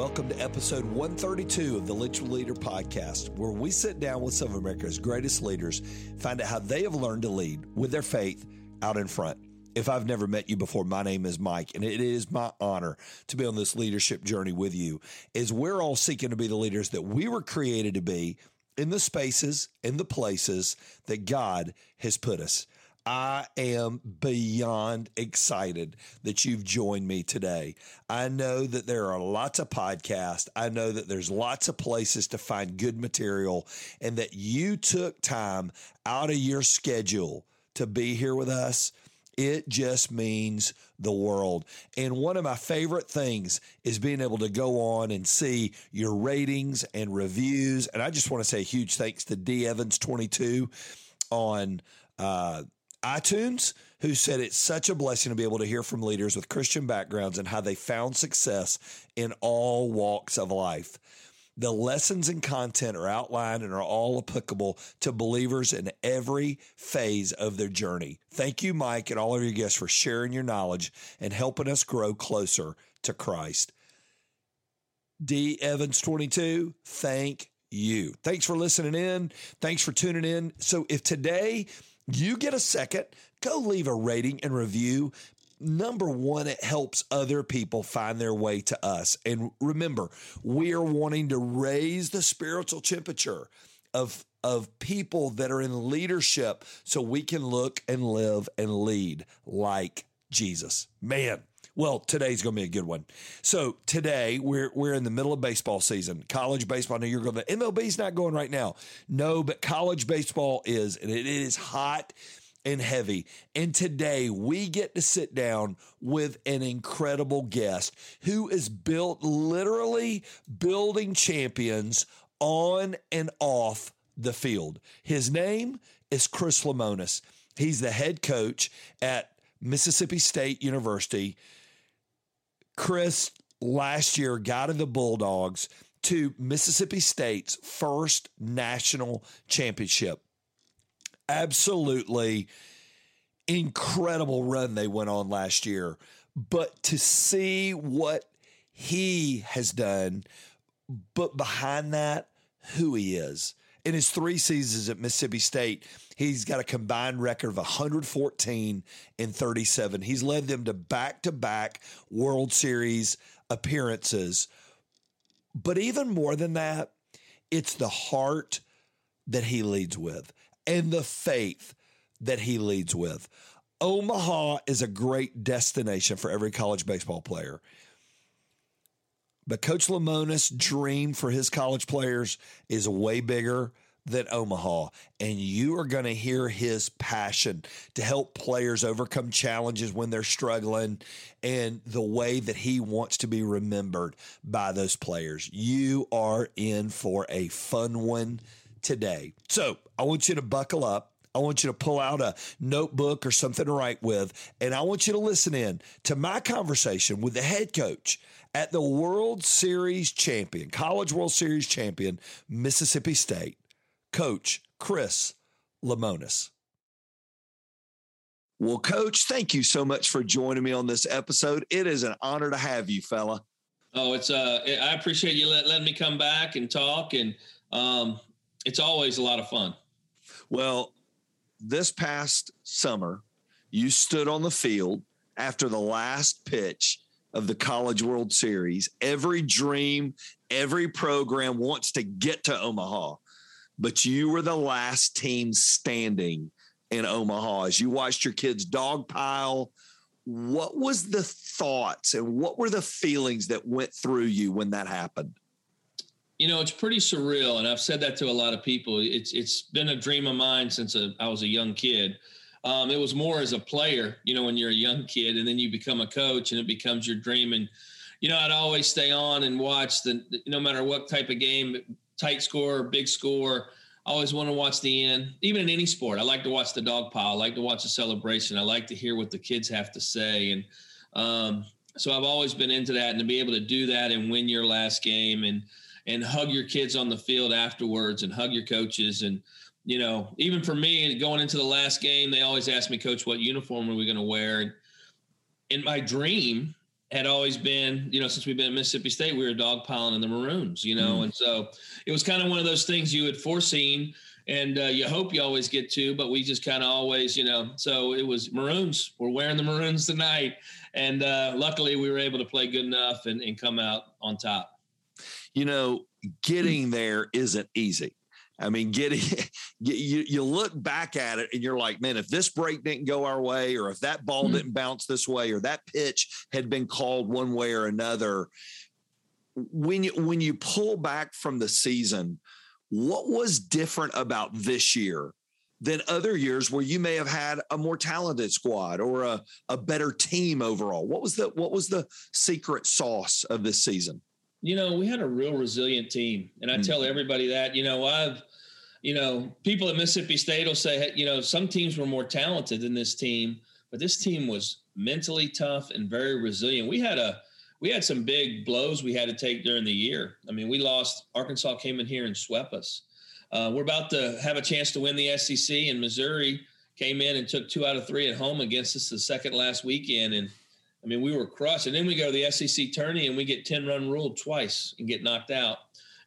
Welcome to episode 132 of the Lynch with Leader podcast, where we sit down with some of America's greatest leaders, find out how they have learned to lead with their faith out in front. If I've never met you before, my name is Mike, and it is my honor to be on this leadership journey with you. As we're all seeking to be the leaders that we were created to be in the spaces, in the places that God has put us. I am beyond excited that you've joined me today. I know that there are lots of podcasts. I know that there's lots of places to find good material and that you took time out of your schedule to be here with us. It just means the world. And one of my favorite things is being able to go on and see your ratings and reviews. And I just want to say a huge thanks to D Evans 22 on uh, iTunes, who said it's such a blessing to be able to hear from leaders with Christian backgrounds and how they found success in all walks of life. The lessons and content are outlined and are all applicable to believers in every phase of their journey. Thank you, Mike, and all of your guests for sharing your knowledge and helping us grow closer to Christ. D. Evans 22, thank you. Thanks for listening in. Thanks for tuning in. So, if today you get a second, go leave a rating and review. Number one, it helps other people find their way to us. And remember, we are wanting to raise the spiritual temperature of of people that are in leadership so we can look and live and lead like Jesus. Man, well, today's going to be a good one. So today we're we're in the middle of baseball season, college baseball. Now you're going to MLB's not going right now. No, but college baseball is, and it is hot and heavy. And today we get to sit down with an incredible guest who is built literally building champions on and off the field. His name is Chris Lemonis. He's the head coach at Mississippi State University. Chris last year guided the Bulldogs to Mississippi State's first national championship. Absolutely incredible run they went on last year. But to see what he has done, but behind that, who he is. In his three seasons at Mississippi State, he's got a combined record of 114 and 37. He's led them to back to back World Series appearances. But even more than that, it's the heart that he leads with and the faith that he leads with. Omaha is a great destination for every college baseball player. But Coach Lemonis' dream for his college players is way bigger than Omaha. And you are going to hear his passion to help players overcome challenges when they're struggling and the way that he wants to be remembered by those players. You are in for a fun one today. So I want you to buckle up. I want you to pull out a notebook or something to write with, and I want you to listen in to my conversation with the head coach at the World Series champion, College World Series champion, Mississippi State, Coach Chris Lemonis. Well, Coach, thank you so much for joining me on this episode. It is an honor to have you, fella. Oh, it's uh, I appreciate you let, letting me come back and talk, and um, it's always a lot of fun. Well, this past summer, you stood on the field after the last pitch of the College World Series. Every dream, every program wants to get to Omaha, but you were the last team standing in Omaha as you watched your kids dogpile. What was the thoughts and what were the feelings that went through you when that happened? You know, it's pretty surreal, and I've said that to a lot of people. It's it's been a dream of mine since a, I was a young kid. Um, it was more as a player, you know, when you're a young kid, and then you become a coach, and it becomes your dream. And you know, I'd always stay on and watch the no matter what type of game, tight score, big score. I always want to watch the end, even in any sport. I like to watch the dog pile. I like to watch the celebration. I like to hear what the kids have to say. And um, so I've always been into that and to be able to do that and win your last game and, and hug your kids on the field afterwards and hug your coaches. And, you know, even for me going into the last game, they always ask me, coach, what uniform are we going to wear? And in my dream, had always been, you know, since we've been at Mississippi State, we were dogpiling in the Maroons, you know, mm. and so it was kind of one of those things you had foreseen, and uh, you hope you always get to, but we just kind of always, you know, so it was Maroons. We're wearing the Maroons tonight, and uh, luckily we were able to play good enough and, and come out on top. You know, getting there isn't easy. I mean, getting you, you look back at it and you're like, man, if this break didn't go our way, or if that ball mm-hmm. didn't bounce this way, or that pitch had been called one way or another, when you when you pull back from the season, what was different about this year than other years where you may have had a more talented squad or a, a better team overall? What was the what was the secret sauce of this season? You know, we had a real resilient team. And I mm-hmm. tell everybody that, you know, I've you know, people at Mississippi State will say, you know, some teams were more talented than this team, but this team was mentally tough and very resilient. We had a we had some big blows we had to take during the year. I mean, we lost. Arkansas came in here and swept us. Uh, we're about to have a chance to win the SEC, and Missouri came in and took two out of three at home against us the second last weekend. And I mean, we were crushed. And then we go to the SEC tourney and we get 10 run ruled twice and get knocked out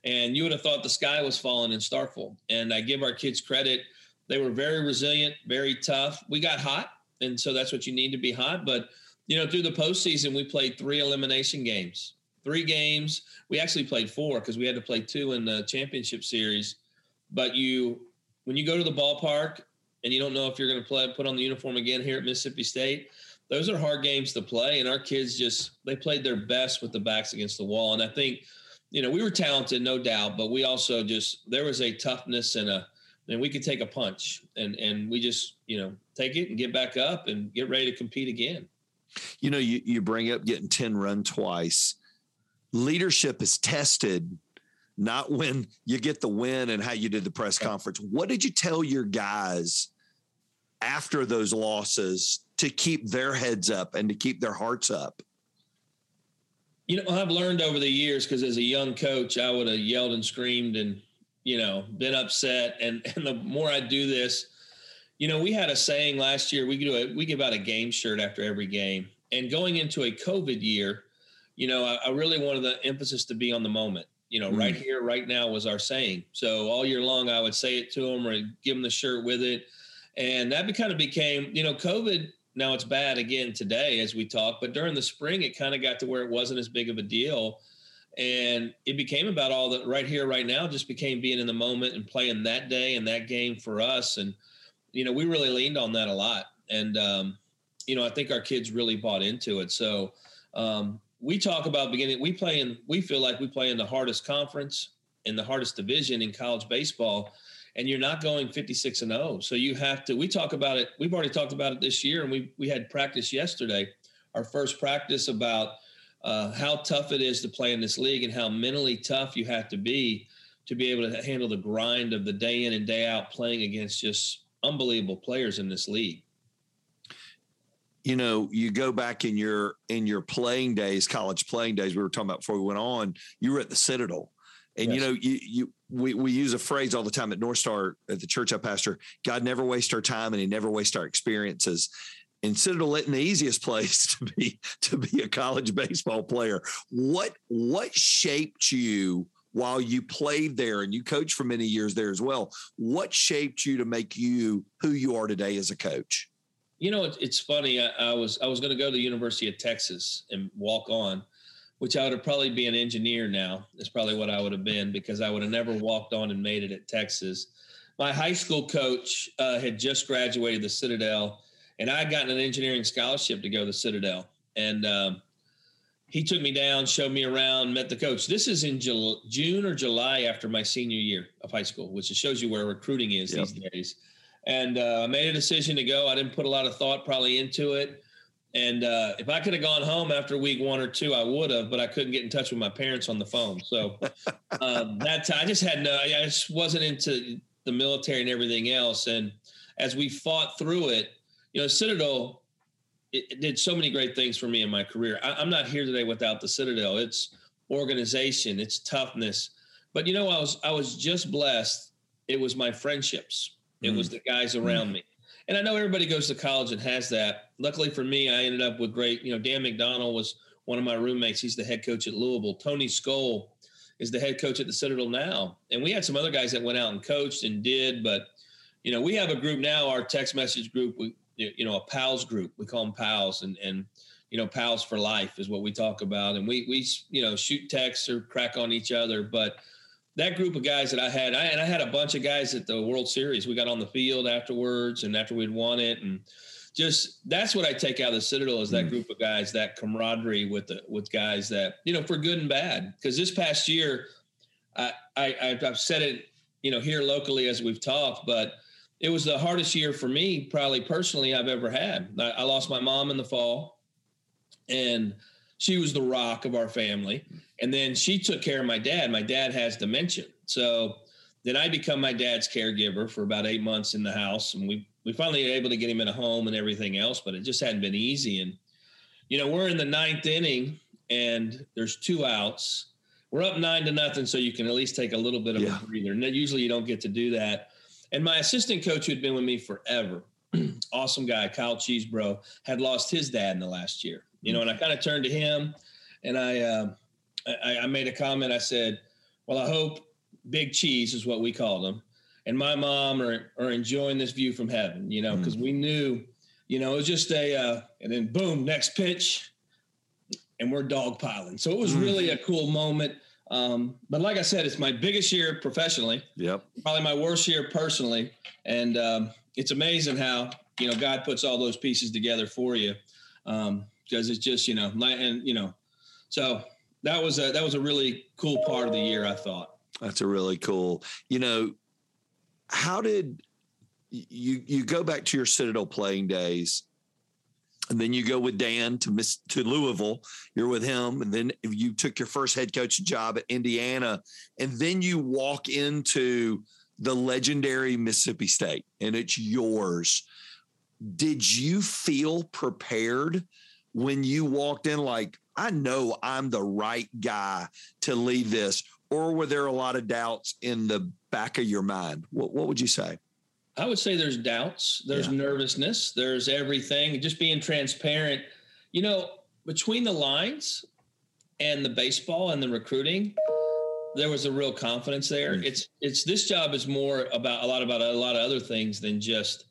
and you would have thought the sky was falling in Starkville. And I give our kids credit; they were very resilient, very tough. We got hot, and so that's what you need to be hot. But you know, through the postseason, we played three elimination games, three games. We actually played four because we had to play two in the championship series. But you, when you go to the ballpark and you don't know if you're going to play, put on the uniform again here at Mississippi State. Those are hard games to play, and our kids just they played their best with the backs against the wall. And I think you know, we were talented, no doubt, but we also just there was a toughness and a and we could take a punch and and we just you know take it and get back up and get ready to compete again. You know, you you bring up getting ten run twice. Leadership is tested not when you get the win and how you did the press conference. What did you tell your guys after those losses to keep their heads up and to keep their hearts up? You know, I've learned over the years because as a young coach, I would have yelled and screamed and, you know, been upset. And and the more I do this, you know, we had a saying last year. We do a, we give out a game shirt after every game. And going into a COVID year, you know, I, I really wanted the emphasis to be on the moment. You know, mm. right here, right now was our saying. So all year long, I would say it to them or give them the shirt with it, and that kind of became, you know, COVID now it's bad again today as we talk, but during the spring, it kind of got to where it wasn't as big of a deal. And it became about all that right here, right now, just became being in the moment and playing that day and that game for us. And, you know, we really leaned on that a lot. And, um, you know, I think our kids really bought into it. So um, we talk about beginning, we play in, we feel like we play in the hardest conference in the hardest division in college baseball and you're not going 56 and 0. So you have to, we talk about it. We've already talked about it this year and we, we had practice yesterday, our first practice about uh, how tough it is to play in this league and how mentally tough you have to be to be able to handle the grind of the day in and day out playing against just unbelievable players in this league you know you go back in your in your playing days college playing days we were talking about before we went on you were at the citadel and yes. you know, you you we we use a phrase all the time at North Star at the church I pastor. God never wastes our time, and He never wastes our experiences. And Citadel isn't the easiest place to be to be a college baseball player. What what shaped you while you played there and you coached for many years there as well? What shaped you to make you who you are today as a coach? You know, it's funny. I, I was I was going to go to the University of Texas and walk on which I would have probably be an engineer now. Is probably what I would have been because I would have never walked on and made it at Texas. My high school coach uh, had just graduated the Citadel, and I had gotten an engineering scholarship to go to the Citadel. And um, he took me down, showed me around, met the coach. This is in Jul- June or July after my senior year of high school, which shows you where recruiting is yep. these days. And uh, I made a decision to go. I didn't put a lot of thought probably into it. And uh, if I could have gone home after week one or two, I would have, but I couldn't get in touch with my parents on the phone. So um, that I just had no, I just wasn't into the military and everything else. And as we fought through it, you know, Citadel it, it did so many great things for me in my career. I, I'm not here today without the Citadel. It's organization, it's toughness. But you know, I was I was just blessed. It was my friendships. It mm. was the guys around mm. me. And I know everybody goes to college and has that. Luckily for me, I ended up with great, you know, Dan McDonnell was one of my roommates. He's the head coach at Louisville. Tony Skole is the head coach at the Citadel now. And we had some other guys that went out and coached and did, but you know, we have a group now, our text message group, we, you know, a pals group. We call them pals and, and, you know, pals for life is what we talk about. And we, we, you know, shoot texts or crack on each other. But that group of guys that I had, I, and I had a bunch of guys at the World Series. We got on the field afterwards and after we'd won it. And just, that's what I take out of the Citadel is that mm. group of guys, that camaraderie with the, with guys that, you know, for good and bad. Cause this past year, I, I, I've said it, you know, here locally as we've talked, but it was the hardest year for me, probably personally, I've ever had. I, I lost my mom in the fall, and she was the rock of our family. And then she took care of my dad. My dad has dementia, so then I become my dad's caregiver for about eight months in the house, and we we finally were able to get him in a home and everything else, but it just hadn't been easy. And you know, we're in the ninth inning, and there's two outs. We're up nine to nothing, so you can at least take a little bit of yeah. a breather. And usually, you don't get to do that. And my assistant coach, who had been with me forever, awesome guy, Kyle Cheesebrough, had lost his dad in the last year. You know, and I kind of turned to him, and I, uh, I, I made a comment. I said, "Well, I hope Big Cheese is what we called them. and my mom are are enjoying this view from heaven. You know, because mm. we knew, you know, it was just a, uh, and then boom, next pitch, and we're dogpiling. So it was mm. really a cool moment. Um, but like I said, it's my biggest year professionally. Yep. Probably my worst year personally. And um, it's amazing how, you know, God puts all those pieces together for you. Um, because it's just, you know, and, you know, so that was a, that was a really cool part of the year, I thought. That's a really cool, you know, how did you, you go back to your Citadel playing days and then you go with Dan to Miss to Louisville. You're with him, and then you took your first head coach job at Indiana, and then you walk into the legendary Mississippi State, and it's yours. Did you feel prepared when you walked in? Like, I know I'm the right guy to lead this, or were there a lot of doubts in the back of your mind? What, what would you say? I would say there's doubts, there's yeah. nervousness, there's everything. Just being transparent. You know, between the lines and the baseball and the recruiting, there was a real confidence there. Mm-hmm. It's it's this job is more about a lot about a lot of other things than just,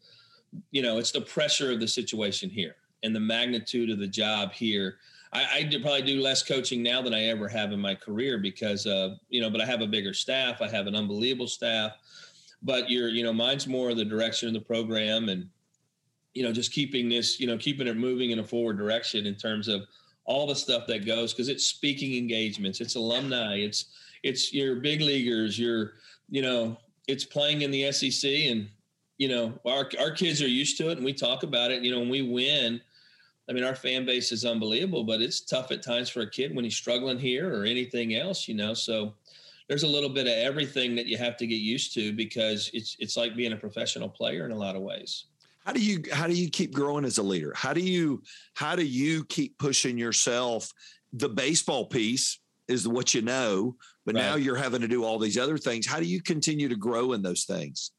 you know, it's the pressure of the situation here and the magnitude of the job here. I, I do probably do less coaching now than I ever have in my career because, uh, you know, but I have a bigger staff. I have an unbelievable staff but you're you know mine's more the direction of the program and you know just keeping this you know keeping it moving in a forward direction in terms of all the stuff that goes because it's speaking engagements it's alumni it's it's your big leaguers your you know it's playing in the sec and you know our, our kids are used to it and we talk about it you know when we win i mean our fan base is unbelievable but it's tough at times for a kid when he's struggling here or anything else you know? So there's a little bit of everything that you have to get used to because it's it's like being a professional player in a lot of ways. How do you how do you keep growing as a leader? How do you how do you keep pushing yourself? The baseball piece is what you know but right. now you're having to do all these other things. How do you continue to grow in those things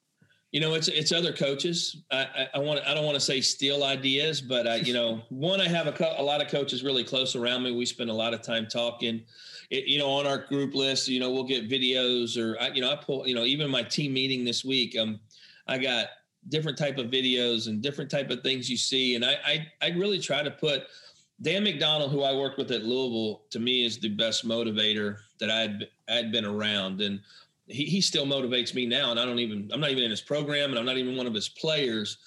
you know it's it's other coaches i i, I want i don't want to say steal ideas but i you know one i have a, co- a lot of coaches really close around me we spend a lot of time talking it, you know, on our group list, you know, we'll get videos or, I, you know, I pull, you know, even my team meeting this week, um, I got different type of videos and different type of things you see. And I, I, I really try to put Dan McDonnell, who I worked with at Louisville, to me is the best motivator that I'd, I'd been around. And he, he still motivates me now. And I don't even, I'm not even in his program and I'm not even one of his players,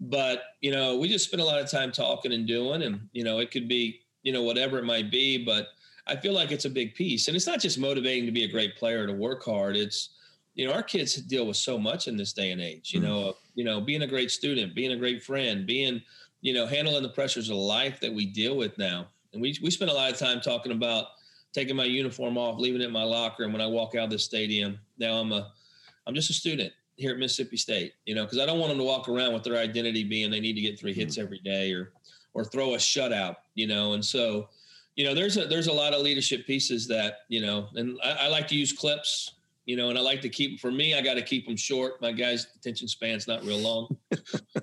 but you know, we just spend a lot of time talking and doing, and, you know, it could be, you know, whatever it might be, but I feel like it's a big piece. And it's not just motivating to be a great player to work hard. It's, you know, our kids deal with so much in this day and age, you mm know, you know, being a great student, being a great friend, being, you know, handling the pressures of life that we deal with now. And we, we spend a lot of time talking about taking my uniform off, leaving it in my locker. And when I walk out of the stadium, now I'm a, I'm just a student. here at Mississippi State, you know, because I don't want them to walk around with their identity being they need to get three hits mm-hmm. every day or or throw a shutout, you know. And so, you know, there's a there's a lot of leadership pieces that, you know, and I, I like to use clips, you know, and I like to keep for me, I got to keep them short. My guy's attention span's not real long.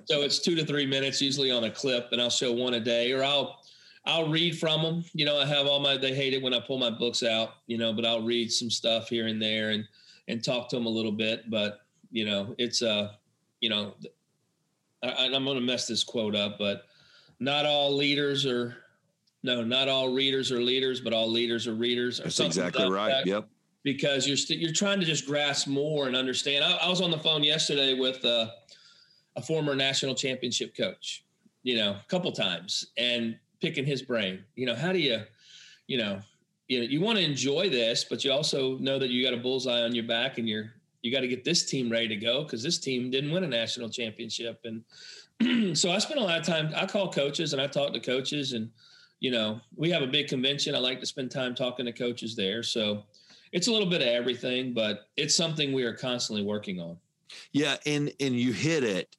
so it's two to three minutes usually on a clip, and I'll show one a day, or I'll I'll read from them. You know, I have all my they hate it when I pull my books out, you know, but I'll read some stuff here and there and and talk to them a little bit. But you know, it's uh, you know, I, I'm going to mess this quote up, but not all leaders are no, not all readers are leaders, but all leaders are readers. That's exactly right. That. Yep. Because you're you st- you're trying to just grasp more and understand. I, I was on the phone yesterday with uh, a former national championship coach, you know, a couple times, and picking his brain. You know, how do you, you know, you know, you want to enjoy this, but you also know that you got a bullseye on your back, and you're you got to get this team ready to go because this team didn't win a national championship. And so I spent a lot of time. I call coaches and I talk to coaches, and you know, we have a big convention. I like to spend time talking to coaches there. So it's a little bit of everything, but it's something we are constantly working on. Yeah, and and you hit it.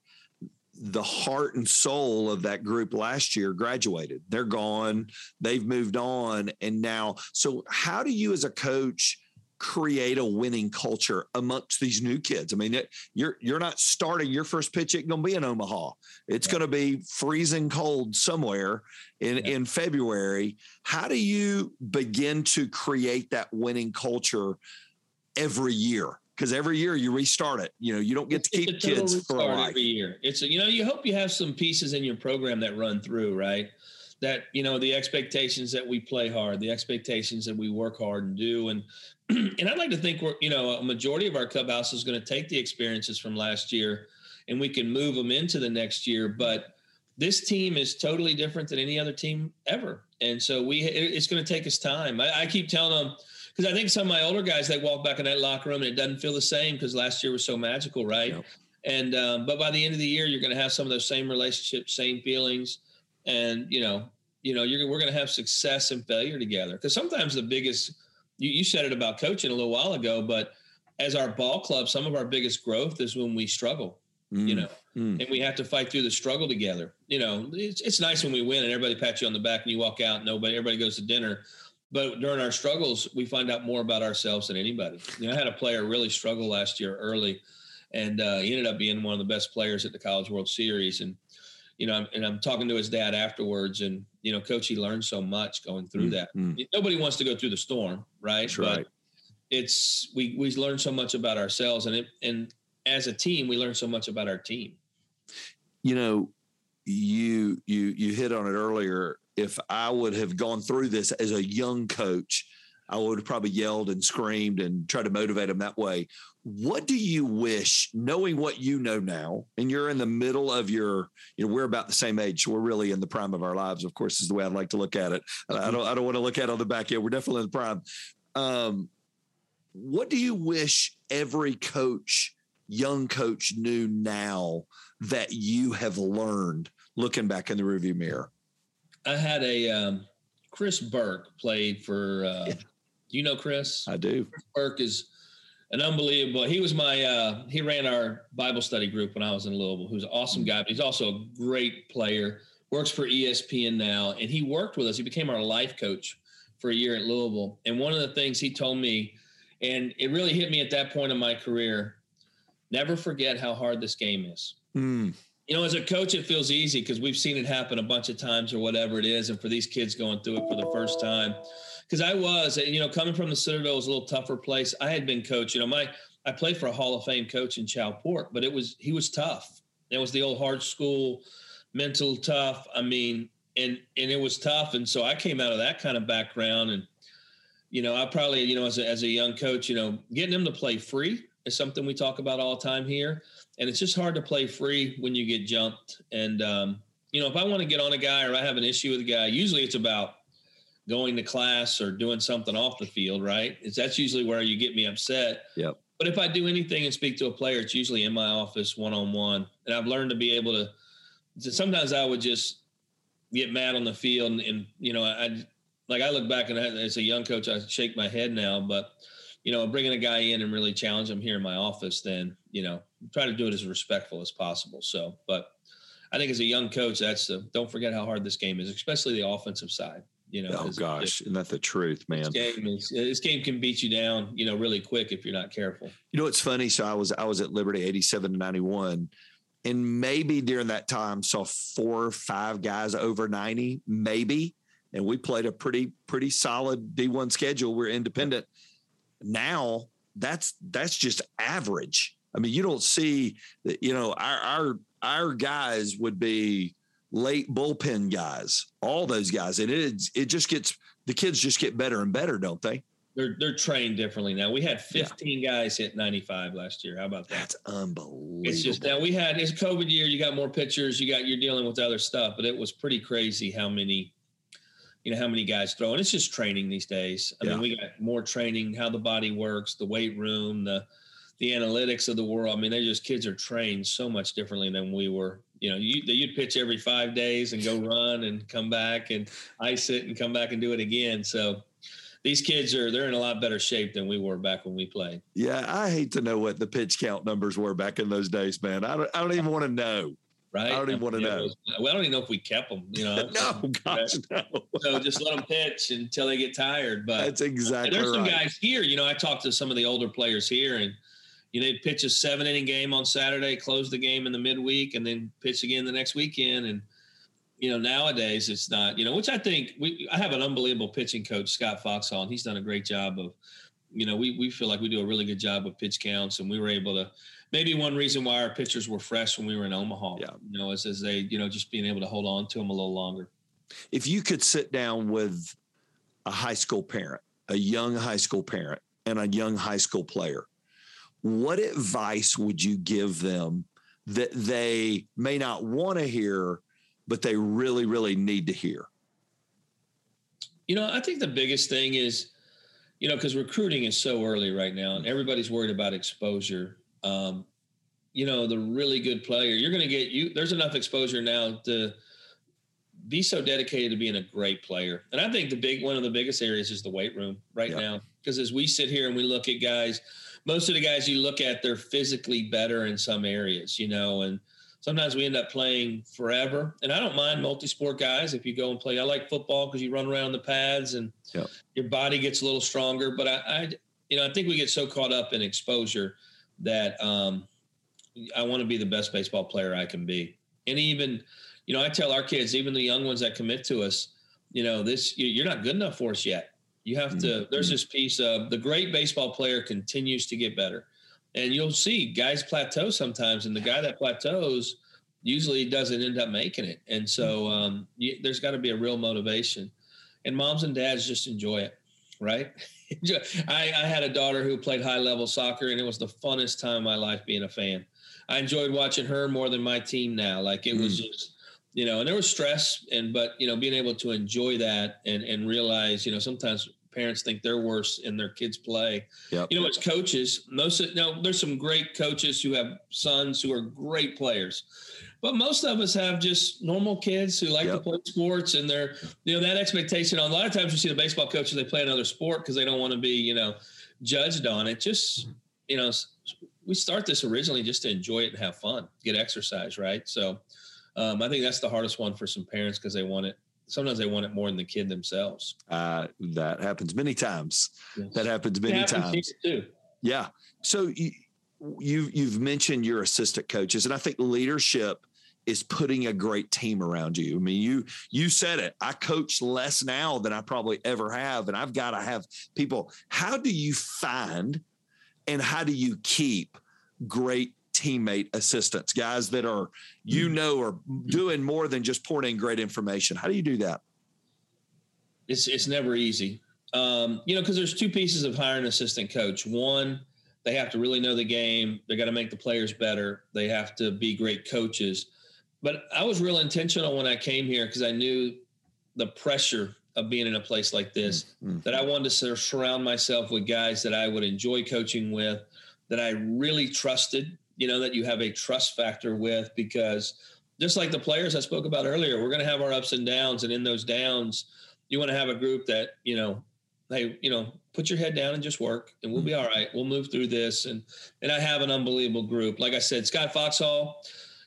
The heart and soul of that group last year graduated. They're gone. They've moved on, and now. So, how do you, as a coach? create a winning culture amongst these new kids. I mean, it, you're you're not starting your first pitch. It's going to be in Omaha. It's yeah. going to be freezing cold somewhere in yeah. in February. How do you begin to create that winning culture every year? Because every year you restart it. You know, you don't get to keep kids for a life. every year. It's a, you know, you hope you have some pieces in your program that run through, right? that you know the expectations that we play hard the expectations that we work hard and do and and I'd like to think we're, you know, a majority of our clubhouse is going to take the experiences from last year and we can move them into the next year. But this team is totally different than any other team ever. And so we, it's going to take us time. I, I keep telling them, because I think some of my older guys, they walk back in that locker room and it doesn't feel the same because last year was so magical, right? Yep. And, um, but by the end of the year, you're going to have some of those same relationships, same feelings. And, you know, you know, you're, we're going to have success and failure together. Because sometimes the biggest, you, you said it about coaching a little while ago, but as our ball club, some of our biggest growth is when we struggle, mm. you know, mm. and we have to fight through the struggle together. You know, it's, it's nice when we win and everybody pats you on the back and you walk out, nobody, everybody goes to dinner. But during our struggles, we find out more about ourselves than anybody. You know, I had a player really struggle last year early, and uh, he ended up being one of the best players at the College World Series. And you know, and I'm talking to his dad afterwards, and you know, coach, he learned so much going through mm-hmm. that. Nobody wants to go through the storm, right? That's right. But it's we we learn so much about ourselves, and it and as a team, we learn so much about our team. You know, you you you hit on it earlier. If I would have gone through this as a young coach, I would have probably yelled and screamed and tried to motivate them that way. What do you wish, knowing what you know now, and you're in the middle of your, you know, we're about the same age. We're really in the prime of our lives, of course, is the way I'd like to look at it. I don't, I don't want to look at it on the back end. We're definitely in the prime. Um, what do you wish every coach, young coach, knew now that you have learned looking back in the rearview mirror? I had a um, Chris Burke played for. Uh, do you know Chris? I do. Chris Burke is an unbelievable. He was my uh, he ran our Bible study group when I was in Louisville. Who's an awesome guy, but he's also a great player. Works for ESPN now, and he worked with us. He became our life coach for a year at Louisville. And one of the things he told me, and it really hit me at that point in my career, never forget how hard this game is. Mm. You know, as a coach, it feels easy because we've seen it happen a bunch of times or whatever it is. And for these kids going through it for the first time, because I was, you know, coming from the Citadel was a little tougher place. I had been coach, you know, my I played for a Hall of Fame coach in Chal Port, but it was he was tough. It was the old hard school, mental tough. I mean, and and it was tough. And so I came out of that kind of background, and you know, I probably, you know, as a, as a young coach, you know, getting them to play free is something we talk about all the time here, and it's just hard to play free when you get jumped. And um, you know, if I want to get on a guy or I have an issue with a guy, usually it's about going to class or doing something off the field, right? It's that's usually where you get me upset. Yep. But if I do anything and speak to a player, it's usually in my office one on one. And I've learned to be able to. Sometimes I would just get mad on the field, and, and you know, I like I look back and I, as a young coach, I shake my head now. But you know, bringing a guy in and really challenge him here in my office, then, you know, try to do it as respectful as possible. So, but I think as a young coach, that's the, don't forget how hard this game is, especially the offensive side. You know, oh gosh, isn't that the truth, man? This game, is, this game can beat you down, you know, really quick if you're not careful. You know, it's funny. So I was I was at Liberty eighty seven to ninety one, and maybe during that time saw four or five guys over ninety, maybe, and we played a pretty pretty solid D one schedule. We're independent. Now that's that's just average. I mean, you don't see that. You know, our our our guys would be late bullpen guys, all those guys, and it it just gets the kids just get better and better, don't they? They're they're trained differently now. We had 15 yeah. guys hit 95 last year. How about that? That's unbelievable. It's just now we had it's COVID year. You got more pitchers. You got you're dealing with other stuff, but it was pretty crazy how many. You know how many guys throw, and it's just training these days. I yeah. mean, we got more training, how the body works, the weight room, the the analytics of the world. I mean, they just kids are trained so much differently than we were. You know, you, you'd pitch every five days and go run and come back and ice it and come back and do it again. So these kids are they're in a lot better shape than we were back when we played. Yeah, I hate to know what the pitch count numbers were back in those days, man. I don't I don't even want to know. Right. I don't even want to know. well, I don't even know if we kept them. You know. no, gosh, no. so just let them pitch until they get tired. But that's exactly. There's some guys here. You know, I talked to some of the older players here, and you know, they'd pitch a seven inning game on Saturday, close the game in the midweek, and then pitch again the next weekend. And you know, nowadays it's not, you know, which I think we I have an unbelievable pitching coach, Scott Foxhall, and he's done a great job of, you know, we we feel like we do a really good job of pitch counts, and we were able to. Maybe one reason why our pitchers were fresh when we were in Omaha, yeah. you know, is as they, you know, just being able to hold on to them a little longer. If you could sit down with a high school parent, a young high school parent, and a young high school player, what advice would you give them that they may not want to hear, but they really, really need to hear? You know, I think the biggest thing is, you know, because recruiting is so early right now and mm-hmm. everybody's worried about exposure. Um, you know, the really good player, you're going to get you, there's enough exposure now to be so dedicated to being a great player. And I think the big, one of the biggest areas is the weight room right now. Because as we sit here and we look at guys, most of the guys you look at, they're physically better in some areas, you know, and sometimes we end up playing forever. And I don't mind multi-sport guys if you go and play. I like football because you run around the pads and yep. your body gets a little stronger. But I, I, you know, I think we get so caught up in exposure that um, I want to be the best baseball player I can be. And even, you know, I tell our kids, even the young ones that commit to us, you know, this you're not good enough for us yet. You have mm-hmm. to, there's this piece of the great baseball player continues to get better. And you'll see guys plateau sometimes, and the guy that plateaus usually doesn't end up making it. And so mm-hmm. um, you, there's got to be a real motivation. And moms and dads just enjoy it, right? I, I had a daughter who played high level soccer, and it was the funnest time of my life being a fan. I enjoyed watching her more than my team now. Like it mm. was just, you know, and there was stress, and but you know, being able to enjoy that and and realize, you know, sometimes parents think they're worse in their kids' play. Yep. You know, it's coaches. Most of, now there's some great coaches who have sons who are great players, but most of us have just normal kids who like yep. to play sports, and they're you know that expectation. On a lot of times, you see the baseball coaches they play another sport because they don't want to be you know judged on it. Just you know, we start this originally just to enjoy it and have fun, get exercise, right? So. Um, I think that's the hardest one for some parents because they want it sometimes they want it more than the kid themselves. Uh, that happens many times. Yes. That happens many happens times too. Yeah. So you, you you've mentioned your assistant coaches, and I think leadership is putting a great team around you. I mean, you you said it. I coach less now than I probably ever have, and I've got to have people. How do you find and how do you keep great teammate assistants, guys that are, you hmm. know, are doing more than just pouring in great information. How do you do that? It's, it's never easy. Um, you know, because there's two pieces of hiring an assistant coach. One, they have to really know the game. They got to make the players better. They have to be great coaches. But I was real intentional when I came here because I knew the pressure of being in a place like this mm-hmm. that I wanted to sort of surround myself with guys that I would enjoy coaching with, that I really trusted, you know, that you have a trust factor with because just like the players I spoke about earlier, we're going to have our ups and downs. And in those downs, you want to have a group that, you know, hey, you know, put your head down and just work, and we'll be all right. We'll move through this. And and I have an unbelievable group. Like I said, Scott Foxhall,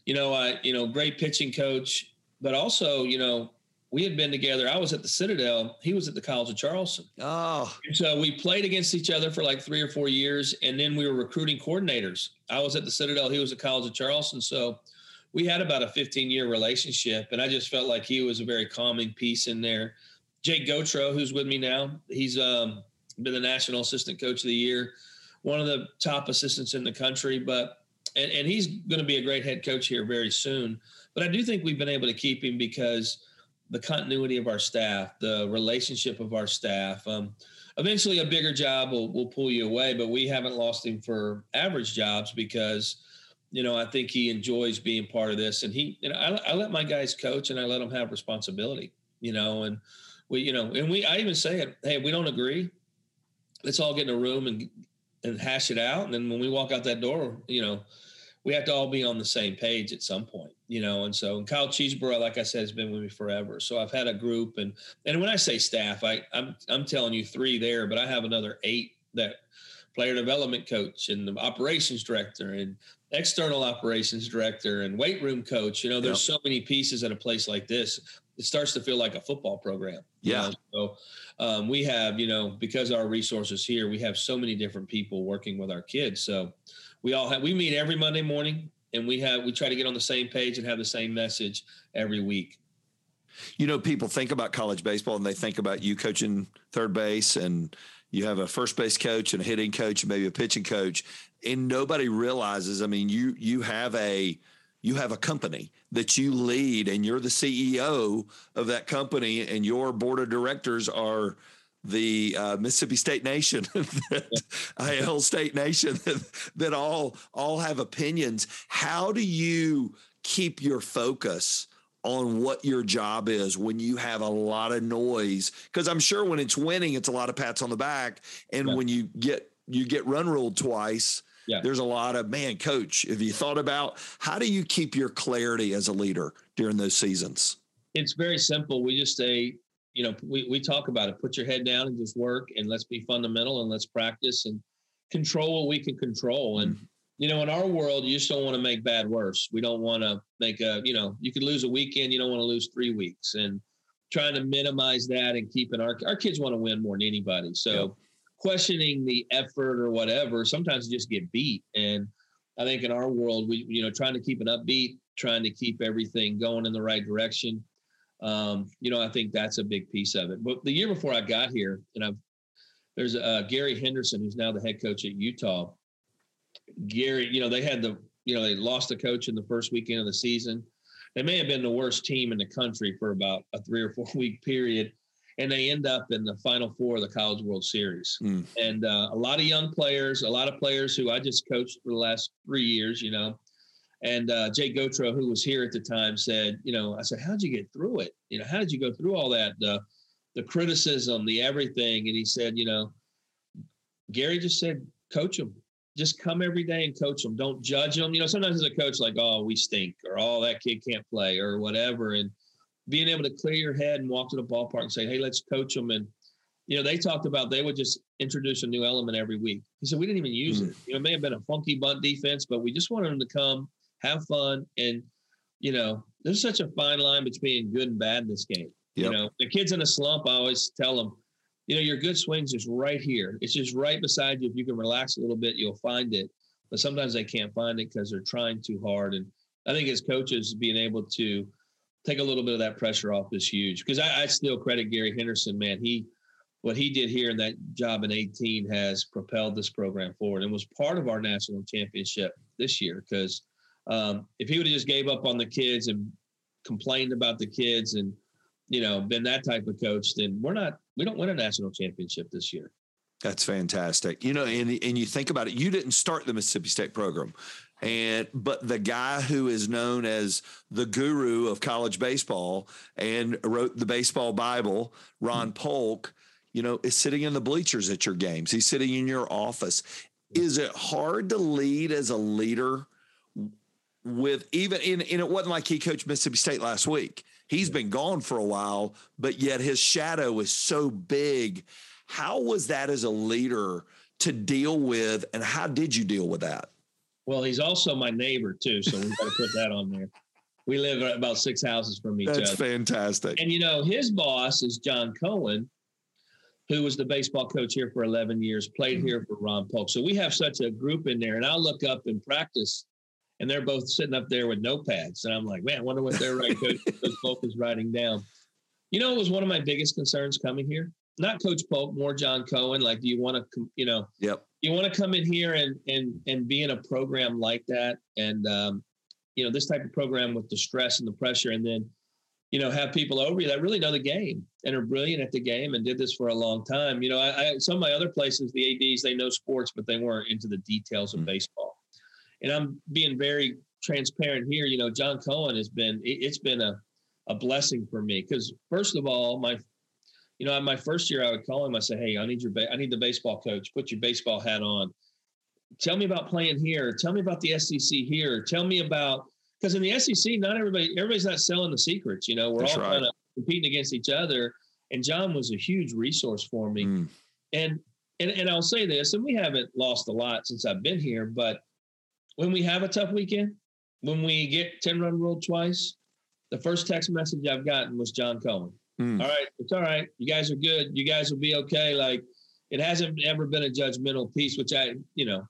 you know, I you know, great pitching coach, but also, you know, we had been together. I was at the Citadel. He was at the College of Charleston. Oh, so we played against each other for like three or four years, and then we were recruiting coordinators. I was at the Citadel. He was at College of Charleston. So we had about a 15 year relationship, and I just felt like he was a very calming piece in there. Jake Gautreau, who's with me now, he's um, been the national assistant coach of the year, one of the top assistants in the country, but and, and he's going to be a great head coach here very soon. But I do think we've been able to keep him because the continuity of our staff, the relationship of our staff. Um, eventually, a bigger job will, will pull you away, but we haven't lost him for average jobs because, you know, I think he enjoys being part of this. And he, you know, I, I let my guys coach and I let them have responsibility, you know, and we, you know, and we, I even say it, hey, we don't agree. Let's all get in a room and and hash it out. And then when we walk out that door, you know, we have to all be on the same page at some point, you know. And so and Kyle Cheesebrough, like I said, has been with me forever. So I've had a group, and and when I say staff, I I'm I'm telling you three there, but I have another eight that player development coach and the operations director and external operations director and weight room coach. You know, there's yep. so many pieces at a place like this. It starts to feel like a football program. Yeah. You know? So um, we have, you know, because our resources here, we have so many different people working with our kids. So we all have we meet every Monday morning and we have we try to get on the same page and have the same message every week. You know, people think about college baseball and they think about you coaching third base and you have a first base coach and a hitting coach and maybe a pitching coach and nobody realizes i mean you you have a you have a company that you lead and you're the ceo of that company and your board of directors are the uh, Mississippi State Nation, Hail State Nation, that, that all all have opinions. How do you keep your focus on what your job is when you have a lot of noise? Because I'm sure when it's winning, it's a lot of pats on the back, and yeah. when you get you get run ruled twice. Yeah. There's a lot of man, coach. Have you thought about how do you keep your clarity as a leader during those seasons? It's very simple. We just say you know, we, we talk about it. Put your head down and just work and let's be fundamental and let's practice and control what we can control. And, mm-hmm. you know, in our world, you just don't want to make bad worse. We don't want to make a, you know, you could lose a weekend, you don't want to lose three weeks. And trying to minimize that and keeping our our kids want to win more than anybody. So yeah. Questioning the effort or whatever, sometimes you just get beat. And I think in our world, we, you know, trying to keep it upbeat, trying to keep everything going in the right direction um, you know, I think that's a big piece of it. But the year before I got here, and I've there's uh, Gary Henderson, who's now the head coach at Utah. Gary, you know, they had the, you know, they lost the coach in the first weekend of the season. They may have been the worst team in the country for about a three or four week period, and they end up in the final four of the College World Series. Mm. And uh, a lot of young players, a lot of players who I just coached for the last three years, you know, and uh, Jay Gautreau, who was here at the time, said, you know, I said, how'd you get through it? You know, how did you go through all that, the, the criticism, the everything? And he said, you know, Gary just said, coach them. Just come every day and coach them. Don't judge them. You know, sometimes as a coach, like, oh, we stink, or oh, that kid can't play, or whatever. And being able to clear your head and walk to the ballpark and say, hey, let's coach them. And you know, they talked about they would just introduce a new element every week. He said we didn't even use mm. it. You know, it may have been a funky bunt defense, but we just wanted them to come have fun, and you know, there's such a fine line between good and bad in this game. Yep. You know, the kids in a slump, I always tell them, you know, your good swings is right here. It's just right beside you. If you can relax a little bit, you'll find it. But sometimes they can't find it because they're trying too hard. And I think as coaches, being able to take a little bit of that pressure off is huge. Because I, I still credit Gary Henderson, man. He what he did here in that job in 18 has propelled this program forward and was part of our national championship this year because um, if he would have just gave up on the kids and complained about the kids and you know been that type of coach, then we're not we don't win a national championship this year. That's fantastic. You know, and and you think about it, you didn't start the Mississippi State program. And but the guy who is known as the guru of college baseball and wrote the baseball Bible, Ron mm-hmm. Polk, you know, is sitting in the bleachers at your games. He's sitting in your office. Is it hard to lead as a leader with even in and it wasn't like he coached Mississippi State last week. He's been gone for a while, but yet his shadow is so big. How was that as a leader to deal with, and how did you deal with that? Well, he's also my neighbor too, so we got to put that on there. We live about six houses from each That's other. That's fantastic. And you know, his boss is John Cohen, who was the baseball coach here for 11 years, played mm-hmm. here for Ron Polk. So we have such a group in there, and I'll look up in practice, and they're both sitting up there with notepads, and I'm like, man, I wonder what they're writing. Coach, Coach Polk is writing down. You know, it was one of my biggest concerns coming here. Not Coach Polk, more John Cohen. Like, do you want to, you know, yep, you want to come in here and and and be in a program like that, and um, you know, this type of program with the stress and the pressure, and then you know, have people over you that really know the game and are brilliant at the game and did this for a long time. You know, I, I some of my other places, the ads they know sports, but they weren't into the details of mm-hmm. baseball. And I'm being very transparent here. You know, John Cohen has been it, has been a a blessing for me because first of all, my you know, my first year I would call him. I say, "Hey, I need your ba- I need the baseball coach. Put your baseball hat on. Tell me about playing here. Tell me about the SEC here. Tell me about because in the SEC, not everybody, everybody's not selling the secrets. You know, we're That's all right. kind of competing against each other. And John was a huge resource for me. Mm. And and and I'll say this, and we haven't lost a lot since I've been here, but when we have a tough weekend, when we get 10 run rule twice, the first text message I've gotten was John Cohen. Mm. All right, it's all right. You guys are good. You guys will be okay. Like it hasn't ever been a judgmental piece, which I, you know,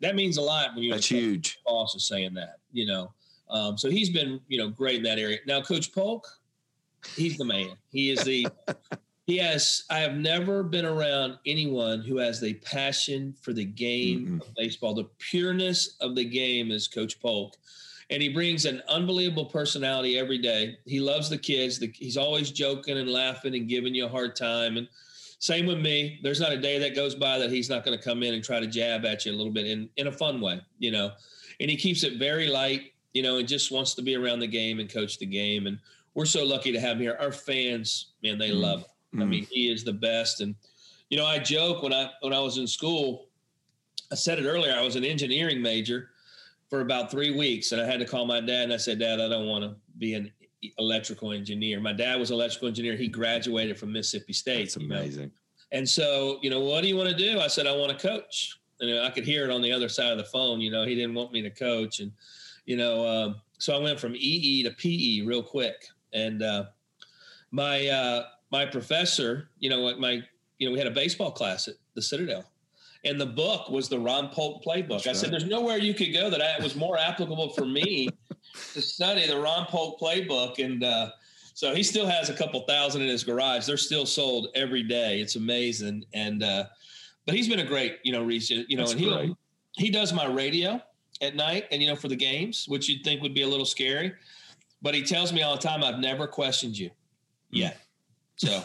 that means a lot when you that's huge. Boss is saying that, you know. Um, so he's been, you know, great in that area. Now, Coach Polk, he's the man. He is the. he has. I have never been around anyone who has the passion for the game mm-hmm. of baseball. The pureness of the game is Coach Polk, and he brings an unbelievable personality every day. He loves the kids. The, he's always joking and laughing and giving you a hard time and same with me. There's not a day that goes by that he's not going to come in and try to jab at you a little bit in, in a fun way, you know. And he keeps it very light, you know, and just wants to be around the game and coach the game. And we're so lucky to have him here. Our fans, man, they mm. love him. Mm. I mean, he is the best. And you know, I joke when I when I was in school, I said it earlier, I was an engineering major for about three weeks, and I had to call my dad and I said, Dad, I don't want to be an electrical engineer. My dad was electrical engineer. He graduated from Mississippi State. That's amazing. Know? And so, you know, what do you want to do? I said, I want to coach. And I could hear it on the other side of the phone. You know, he didn't want me to coach. And, you know, um, so I went from EE to PE real quick. And uh, my uh, my professor, you know, my you know, we had a baseball class at the Citadel, and the book was the Ron Polk playbook. That's I right. said, "There's nowhere you could go that I, was more applicable for me to study the Ron Polk playbook." And uh, so he still has a couple thousand in his garage. They're still sold every day. It's amazing. And uh, but he's been a great, you know, reason, you know, That's and he he does my radio at night and you know for the games, which you'd think would be a little scary. But he tells me all the time, I've never questioned you yet. So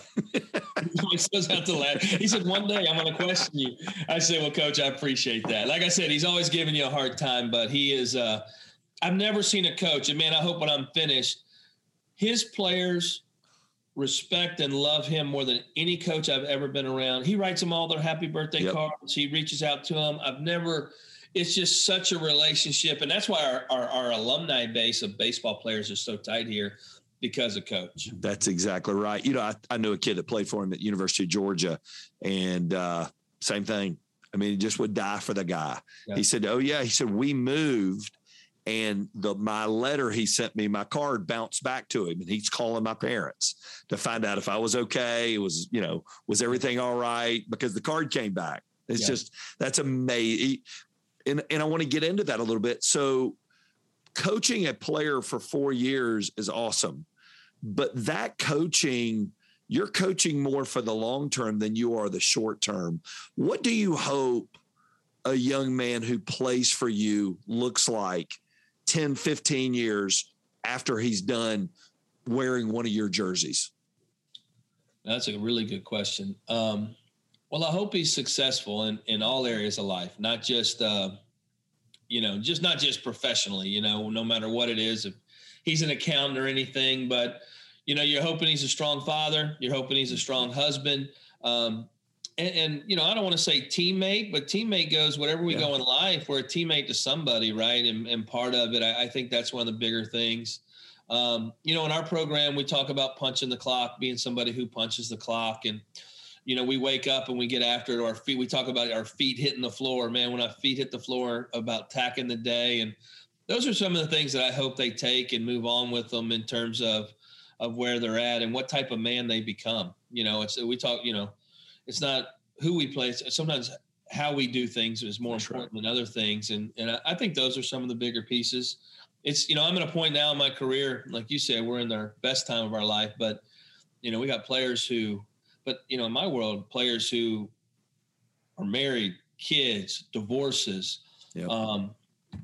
he says that to laugh. He said, one day I'm going to question you. I said, well, coach, I appreciate that. Like I said, he's always giving you a hard time, but he is, uh, I've never seen a coach. And man, I hope when I'm finished, his players respect and love him more than any coach I've ever been around. He writes them all their happy birthday yep. cards. He reaches out to them. I've never, it's just such a relationship. And that's why our, our, our alumni base of baseball players is so tight here because of coach. That's exactly right. You know, I, I knew a kid that played for him at University of Georgia and uh, same thing. I mean, he just would die for the guy. Yeah. He said, Oh yeah. He said, we moved and the my letter he sent me my card bounced back to him and he's calling my parents to find out if i was okay it was you know was everything all right because the card came back it's yeah. just that's amazing and, and i want to get into that a little bit so coaching a player for four years is awesome but that coaching you're coaching more for the long term than you are the short term what do you hope a young man who plays for you looks like 10, 15 years after he's done wearing one of your jerseys? That's a really good question. Um, well, I hope he's successful in, in all areas of life, not just, uh, you know, just not just professionally, you know, no matter what it is, if he's an accountant or anything, but, you know, you're hoping he's a strong father. You're hoping he's a strong husband. Um, and, and, you know, I don't want to say teammate, but teammate goes whatever we yeah. go in life. We're a teammate to somebody, right? And, and part of it, I, I think that's one of the bigger things. Um, you know, in our program, we talk about punching the clock, being somebody who punches the clock, and you know, we wake up and we get after it. Our feet, we talk about our feet hitting the floor. Man, when our feet hit the floor, about tacking the day, and those are some of the things that I hope they take and move on with them in terms of of where they're at and what type of man they become. You know, it's we talk. You know, it's not who we play. Sometimes how we do things is more That's important right. than other things, and and I, I think those are some of the bigger pieces. It's you know I'm at a point now in my career, like you said, we're in the best time of our life, but you know we got players who but you know, in my world, players who are married, kids, divorces, yep. um,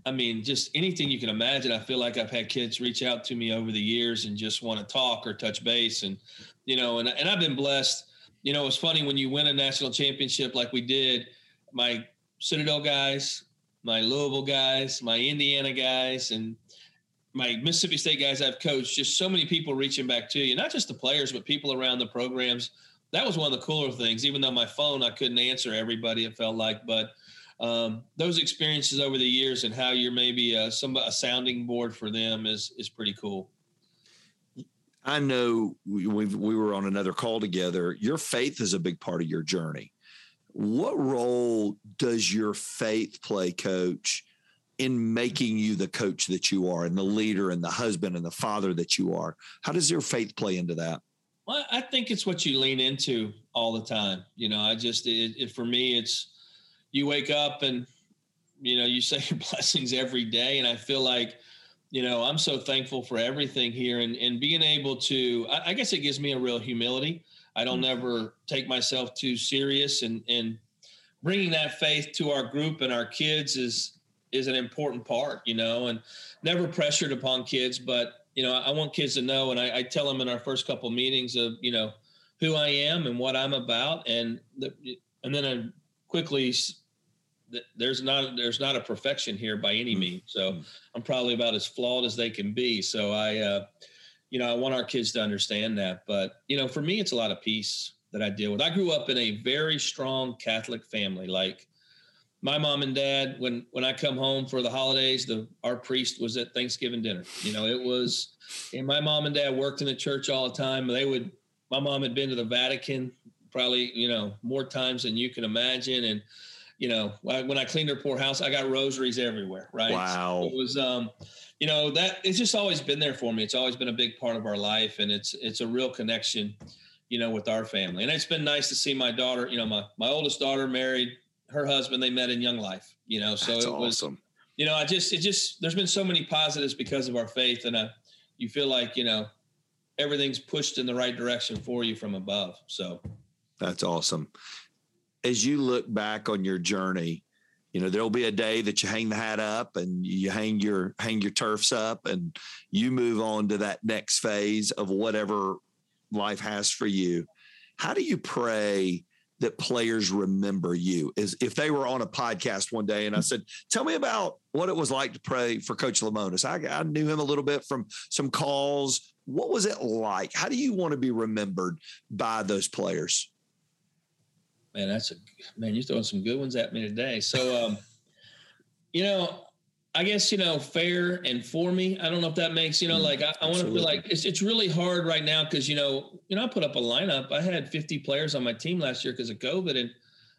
I mean, just anything you can imagine. I feel like I've had kids reach out to me over the years and just want to talk or touch base, and you know, and and I've been blessed. You know, it's funny when you win a national championship like we did. My Citadel guys, my Louisville guys, my Indiana guys, and my Mississippi State guys I've coached. Just so many people reaching back to you, not just the players, but people around the programs that was one of the cooler things. Even though my phone, I couldn't answer everybody. It felt like, but um, those experiences over the years and how you're maybe a, some a sounding board for them is is pretty cool. I know we we were on another call together. Your faith is a big part of your journey. What role does your faith play, Coach, in making you the coach that you are, and the leader, and the husband, and the father that you are? How does your faith play into that? Well, I think it's what you lean into all the time. You know, I just it, it, for me, it's you wake up and you know you say your blessings every day, and I feel like you know I'm so thankful for everything here, and and being able to, I, I guess it gives me a real humility. I don't mm-hmm. ever take myself too serious, and and bringing that faith to our group and our kids is is an important part, you know, and never pressured upon kids, but you know, I want kids to know, and I, I tell them in our first couple meetings of, you know, who I am and what I'm about, and the, and then I quickly there's not there's not a perfection here by any mm-hmm. means. So mm-hmm. I'm probably about as flawed as they can be. So I, uh, you know, I want our kids to understand that. But you know, for me, it's a lot of peace that I deal with. I grew up in a very strong Catholic family. Like my mom and dad, when when I come home for the holidays, the our priest was at Thanksgiving dinner. You know, it was, and my mom and dad worked in the church all the time. They would. My mom had been to the Vatican probably you know more times than you can imagine, and you know when I cleaned her poor house, I got rosaries everywhere. Right? Wow. So it was um, you know that it's just always been there for me. It's always been a big part of our life, and it's it's a real connection, you know, with our family. And it's been nice to see my daughter. You know, my my oldest daughter married her husband they met in young life you know so That's it was awesome. you know i just it just there's been so many positives because of our faith and I you feel like you know everything's pushed in the right direction for you from above so that's awesome as you look back on your journey you know there'll be a day that you hang the hat up and you hang your hang your turfs up and you move on to that next phase of whatever life has for you how do you pray that players remember you is if they were on a podcast one day and I said, tell me about what it was like to pray for coach Lemonis. I, I knew him a little bit from some calls. What was it like? How do you want to be remembered by those players? Man, that's a man. You're throwing some good ones at me today. So, um, you know, I guess you know fair and for me. I don't know if that makes you know mm, like I, I want to feel like it's it's really hard right now because you know you know I put up a lineup. I had 50 players on my team last year because of COVID, and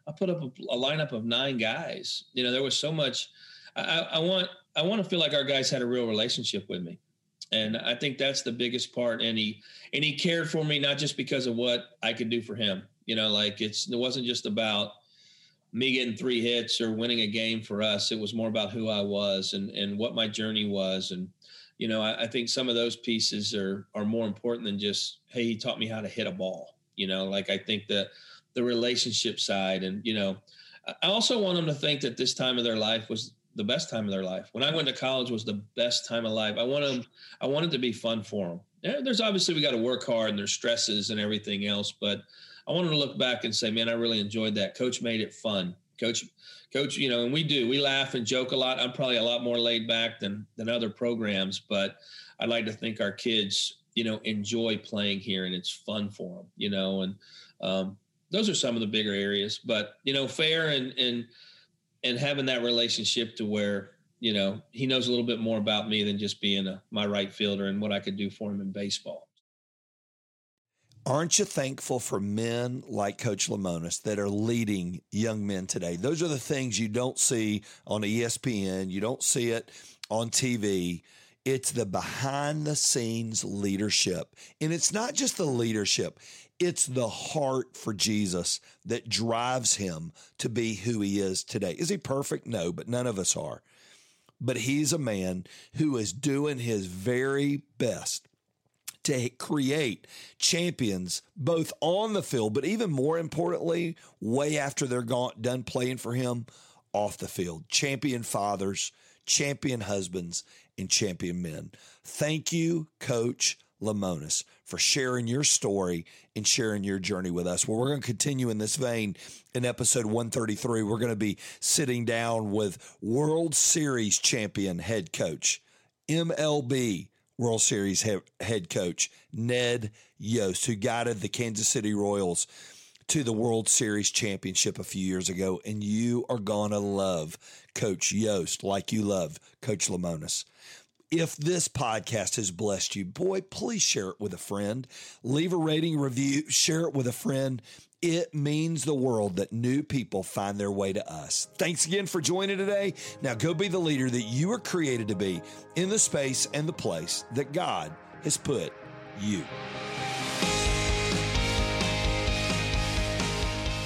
I put up a, a, lineup of nine guys. You know there was so much. I, I want I want to feel like our guys had a real relationship with me, and I think that's the biggest part. And he and he cared for me not just because of what I could do for him. You know, like it's it wasn't just about me getting three hits or winning a game for us. It was more about who I was and and what my journey was. And you know, I, I, think some of those pieces are are more important than just hey, he taught me how to hit a ball. You know, like I think the the relationship side and you know, I also want them to think that this time of their life was the best time of their life. When I went to college was the best time of life. I want them I want it to be fun for them. There's obviously we got to work hard and there's stresses and everything else, but I wanted to look back and say, man, I really enjoyed that. Coach made it fun. Coach, coach, you know, and we do. We laugh and joke a lot. I'm probably a lot more laid back than than other programs, but I'd like to think our kids, you know, enjoy playing here and it's fun for them, you know, and um, those are some of the bigger areas. But you know, fair and and and having that relationship to where you know he knows a little bit more about me than just being a, my right fielder and what I could do for him in baseball. Aren't you thankful for men like Coach Lemonis that are leading young men today? Those are the things you don't see on ESPN, you don't see it on TV. It's the behind the scenes leadership. And it's not just the leadership, it's the heart for Jesus that drives him to be who he is today. Is he perfect? No, but none of us are. But he's a man who is doing his very best to create champions both on the field, but even more importantly, way after they're gone, done playing for him off the field. Champion fathers, champion husbands, and champion men. Thank you, Coach Lemonis, for sharing your story and sharing your journey with us. Well, we're going to continue in this vein in episode 133. We're going to be sitting down with World Series champion head coach, MLB World Series he- head coach Ned Yost, who guided the Kansas City Royals to the World Series championship a few years ago. And you are going to love Coach Yost like you love Coach Lemonis. If this podcast has blessed you, boy, please share it with a friend. Leave a rating, review, share it with a friend. It means the world that new people find their way to us. Thanks again for joining today. Now go be the leader that you were created to be in the space and the place that God has put you.